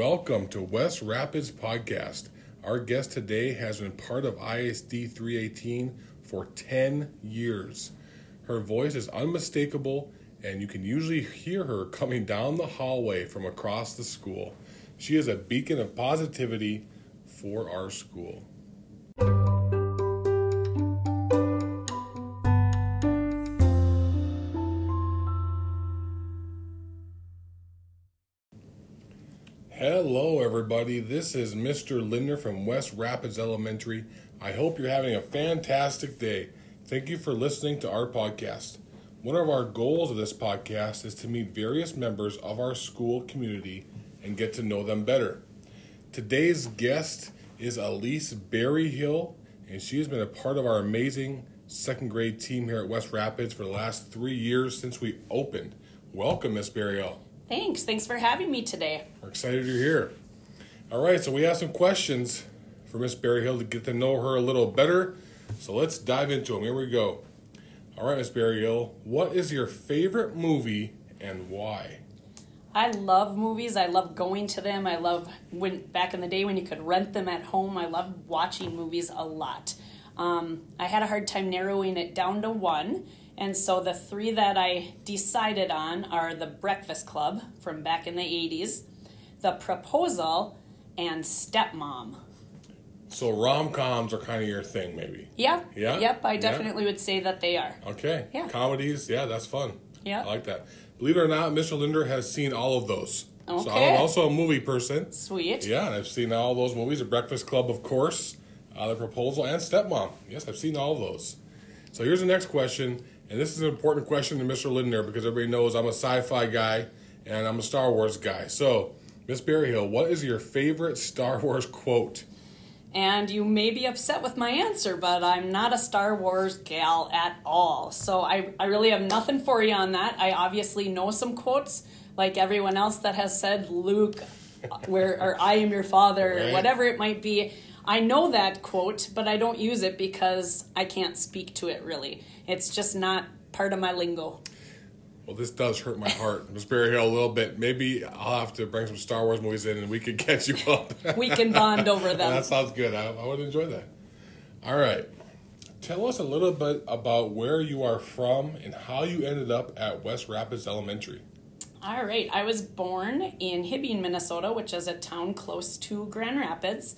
Welcome to West Rapids Podcast. Our guest today has been part of ISD 318 for 10 years. Her voice is unmistakable, and you can usually hear her coming down the hallway from across the school. She is a beacon of positivity for our school. Everybody. This is Mr. Linder from West Rapids Elementary. I hope you're having a fantastic day. Thank you for listening to our podcast. One of our goals of this podcast is to meet various members of our school community and get to know them better. Today's guest is Elise Berryhill, and she has been a part of our amazing second grade team here at West Rapids for the last three years since we opened. Welcome, Miss Berryhill. Thanks. Thanks for having me today. We're excited you're here. All right, so we have some questions for Miss Berryhill to get to know her a little better. So let's dive into them. Here we go. All right, Miss Berryhill, what is your favorite movie and why? I love movies. I love going to them. I love when back in the day when you could rent them at home. I love watching movies a lot. Um, I had a hard time narrowing it down to one, and so the three that I decided on are The Breakfast Club from back in the 80s, The Proposal, and Stepmom. So rom coms are kind of your thing, maybe. Yeah. Yeah? Yep, I Yeah. definitely would say that they are. Okay. Yeah. Comedies, yeah, that's fun. Yeah. I like that. Believe it or not, Mr. Linder has seen all of those. Okay. So I'm also a movie person. Sweet. Yeah, and I've seen all those movies. The Breakfast Club, of course, uh, The Proposal, and Stepmom. Yes, I've seen all of those. So here's the next question, and this is an important question to Mr. Lindner because everybody knows I'm a sci-fi guy and I'm a Star Wars guy. So, Miss Berryhill, what is your favorite Star Wars quote? And you may be upset with my answer, but I'm not a Star Wars gal at all. So I, I really have nothing for you on that. I obviously know some quotes, like everyone else that has said Luke, where or I am your father, Right. or whatever it might be. I know that quote, but I don't use it because I can't speak to it really. It's just not part of my lingo. Well, this does hurt my heart, Miss Berryhill, a little bit. Maybe I'll have to bring some Star Wars movies in and we can catch you up. We can bond over them. that sounds good. I, I would enjoy that. All right. Tell us a little bit about where you are from and how you ended up at West Rapids Elementary. All right. I was born in Hibbing, Minnesota, which is a town close to Grand Rapids.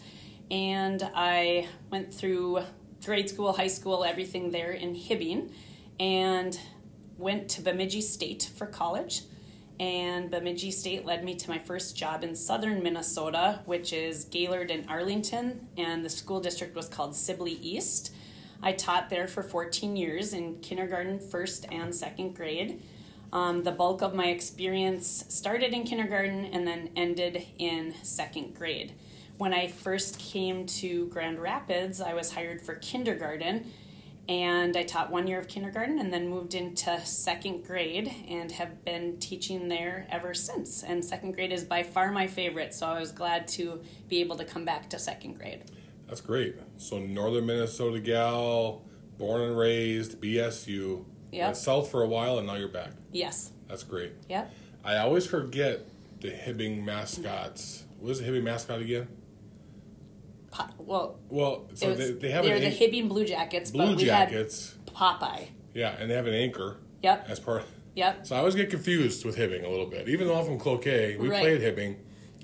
And I went through grade school, high school, everything there in Hibbing. And went to Bemidji State for college. And Bemidji State led me to my first job in southern Minnesota, which is Gaylord and Arlington. And the school district was called Sibley East. I taught there for 14 years in kindergarten, first, and second grade. Um, the bulk of my experience started in kindergarten and then ended in second grade. When I first came to Grand Rapids, I was hired for kindergarten and I taught one year of kindergarten and then moved into second grade and have been teaching there ever since. And second grade is by far my favorite, so I was glad to be able to come back to second grade. That's great. So, Northern Minnesota gal, born and raised, BSU. Went south for a while and now you're back. Yes. That's great. Yeah. I always forget the Hibbing mascots. What is the Hibbing mascot again? Well, Well, so was, they, they have they're an the Hibbing Blue Jackets, blue but we jackets. had Popeye. Yeah, and they have an anchor Yep. as part. Yep. So I always get confused with Hibbing a little bit. Even though I'm from Cloquet, we Right. played Hibbing.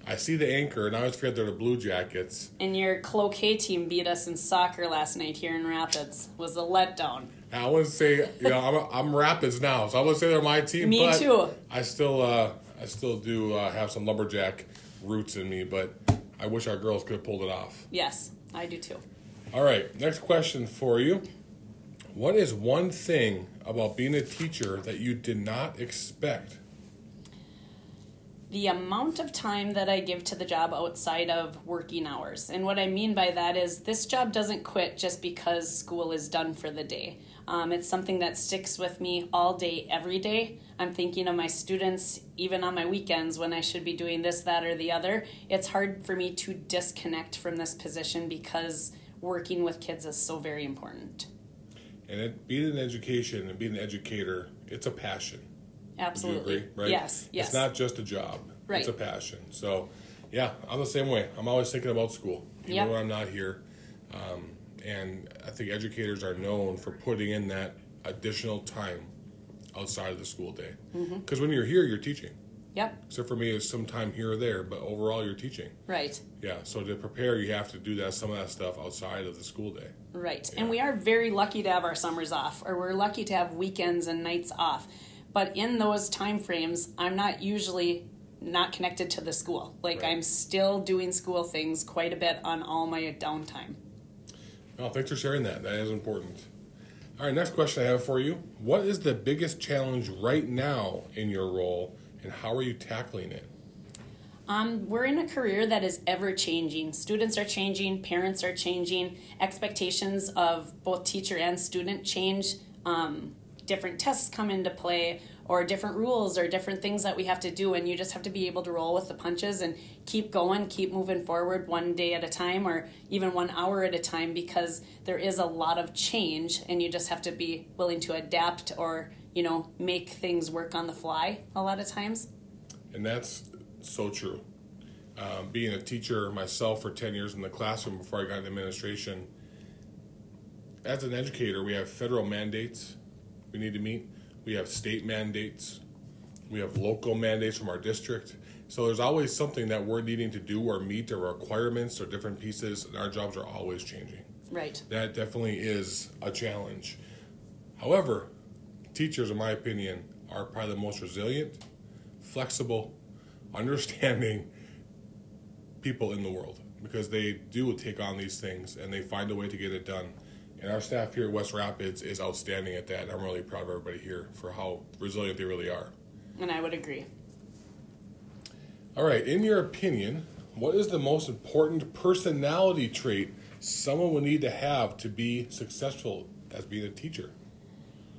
I see the anchor, and I always forget they're the Blue Jackets. And your Cloquet team beat us in soccer last night here in Rapids. Was a letdown. And I wouldn't say, you know, I'm, I'm Rapids now, so I wouldn't say they're my team. Me but too. I still, uh, I still do uh, have some lumberjack roots in me, but I wish our girls could have pulled it off. Yes, I do too. All right, next question for you. What is one thing about being a teacher that you did not expect? The amount of time that I give to the job outside of working hours. And what I mean by that is this job doesn't quit just because school is done for the day. Um, it's something that sticks with me all day, every day. I'm thinking of my students, even on my weekends when I should be doing this, that, or the other. It's hard for me to disconnect from this position because working with kids is so very important. And it, being in education and being an educator, it's a passion. Absolutely. agree? Right? Yes, yes. It's not just a job. Right. It's a passion. So Yeah, I'm the same way. I'm always thinking about school, even Yep. when I'm not here. Um, and I think educators are known for putting in that additional time outside of the school day. Mm-hmm. Because when you're here, you're teaching. Yep, Except for me, it's some time here or there, but overall, you're teaching. right. Yeah, so to prepare, you have to do that some of that stuff outside of the school day. Right. Yeah. And we are very lucky to have our summers off, or we're lucky to have weekends and nights off. But in those time frames, I'm not usually not connected to the school. Like Right. I'm still doing school things quite a bit on all my downtime. Well, thanks for sharing that. That is important. All right, next question I have for you. What is the biggest challenge right now in your role, and how are you tackling it? Um, we're in a career that is ever changing. Students are changing, parents are changing, expectations of both teacher and student change. Um, different tests come into play, or different rules, or different things that we have to do, and you just have to be able to roll with the punches and keep going, keep moving forward one day at a time, or even one hour at a time, because there is a lot of change, and you just have to be willing to adapt or you know make things work on the fly a lot of times. And that's so true. Um, being a teacher myself for 10 years in the classroom before I got into administration, as an educator, we have federal mandates we need to meet, we have state mandates, we have local mandates from our district. So there's always something that we're needing to do or meet or requirements or different pieces, and our jobs are always changing. Right. That definitely is a challenge. However, teachers, in my opinion, are probably the most resilient, flexible, understanding people in the world because they do take on these things and they find a way to get it done. And our staff here at West Rapids is outstanding at that. And I'm really proud of everybody here for how resilient they really are. And I would agree. All right, in your opinion, what is the most important personality trait someone would need to have to be successful as being a teacher?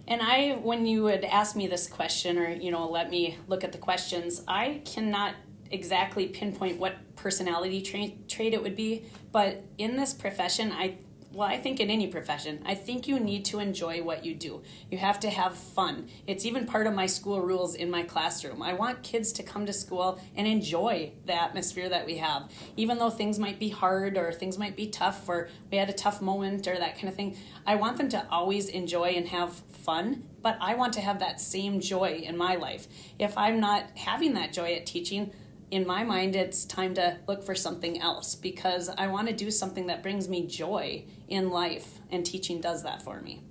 And I, when you would ask me this question, or you know, let me look at the questions, I cannot exactly pinpoint what personality trait trait it would be. But in this profession, I, well, I think in any profession, I think you need to enjoy what you do. You have to have fun. It's even part of my school rules in my classroom. I want kids to come to school and enjoy the atmosphere that we have, even though things might be hard or things might be tough or we had a tough moment or that kind of thing. I want them to always enjoy and have fun, but I want to have that same joy in my life. If I'm not having that joy at teaching, in my mind, it's time to look for something else because I want to do something that brings me joy in life, and teaching does that for me.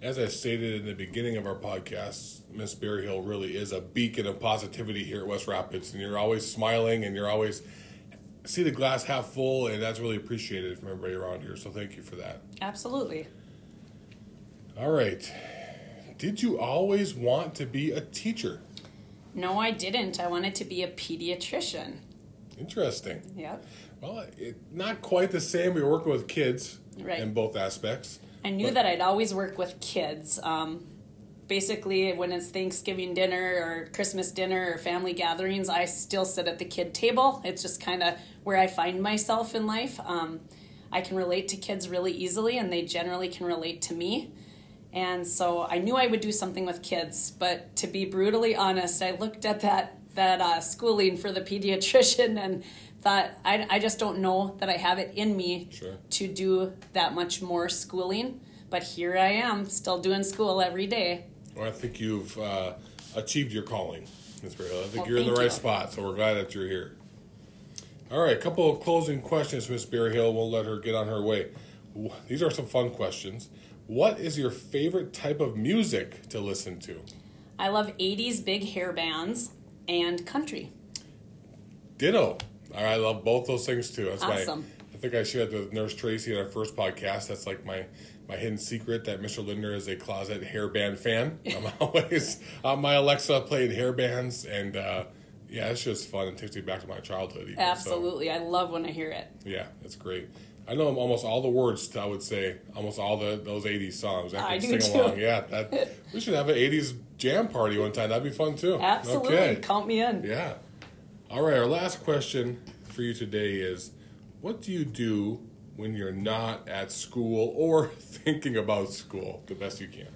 As I stated in the beginning of our podcast, Miss Berryhill really is a beacon of positivity here at West Rapids, and you're always smiling and you're always see the glass half full, and that's really appreciated from everybody around here. So thank you for that. Absolutely. All right, did you always want to be a teacher? No, I didn't. I wanted to be a pediatrician. Interesting. Yep. Well, it, not quite the same. We were working with kids Right. in both aspects. I knew But- that I'd always work with kids. Um, basically, when it's Thanksgiving dinner or Christmas dinner or family gatherings, I still sit at the kid table. It's just kind of where I find myself in life. Um, I can relate to kids really easily, and they generally can relate to me. And so I knew I would do something with kids. But to be brutally honest, I looked at that that uh, schooling for the pediatrician and thought I, I just don't know that I have it in me Sure. to do that much more schooling. But here I am, still doing school every day. Well, I think you've uh, achieved your calling, Ms. Berryhill. I think Well, you're in the right you. spot, so we're glad that you're here. All right, a couple of closing questions, Ms. Berryhill. We'll let her get on her way. These are some fun questions. What is your favorite type of music to listen to? I love 80s big hair bands and country. Ditto. I love both those things too. That's Awesome. my. I think I shared with Nurse Tracy in our first podcast. That's like my my hidden secret that Mr. Lindner is a closet hairband fan. I'm always on my Alexa playing hair bands, and uh, yeah, it's just fun and takes me back to my childhood. Even, so, Absolutely. I love when I hear it. yeah, it's great. I know almost all the words. To, I would say almost all the those '80s songs. I I can do sing too. along. Yeah, that, we should have an '80s jam party one time. That'd be fun too. Absolutely. Okay. Count me in. Yeah. All right, our last question for you today is what do you do when you're not at school or thinking about school the best you can?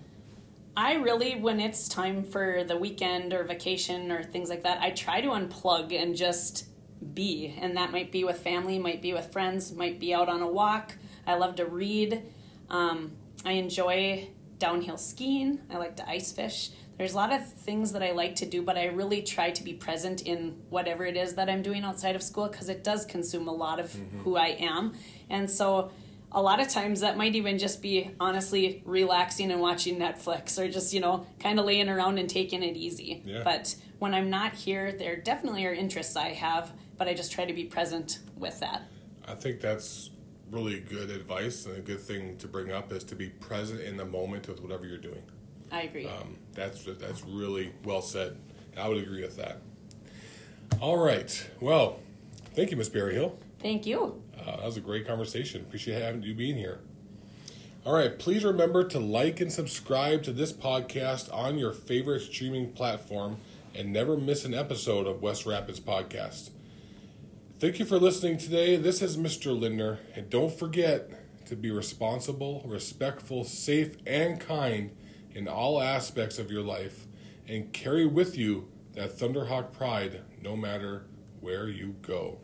I really, when it's time for the weekend or vacation or things like that, I try to unplug and just be. And that might be with family, might be with friends, might be out on a walk. I love to read. Um, I enjoy downhill skiing. I like to ice fish. There's a lot of things that I like to do, but I really try to be present in whatever it is that I'm doing outside of school because it does consume a lot of mm-hmm. who I am. And so a lot of times that might even just be honestly relaxing and watching Netflix or just, you know, kind of laying around and taking it easy. Yeah. But when I'm not here, there definitely are interests I have, but I just try to be present with that. I think that's really good advice and a good thing to bring up is to be present in the moment with whatever you're doing. I agree. Um, that's that's really well said. I would agree with that. All right. Well, thank you, Miss Berryhill. Thank you. Uh, that was a great conversation. Appreciate having you being here. All right. Please remember to like and subscribe to this podcast on your favorite streaming platform and never miss an episode of West Rapids Podcast. Thank you for listening today. This is Mr. Lindner, and don't forget to be responsible, respectful, safe, and kind in all aspects of your life, and carry with you that Thunderhawk pride no matter where you go.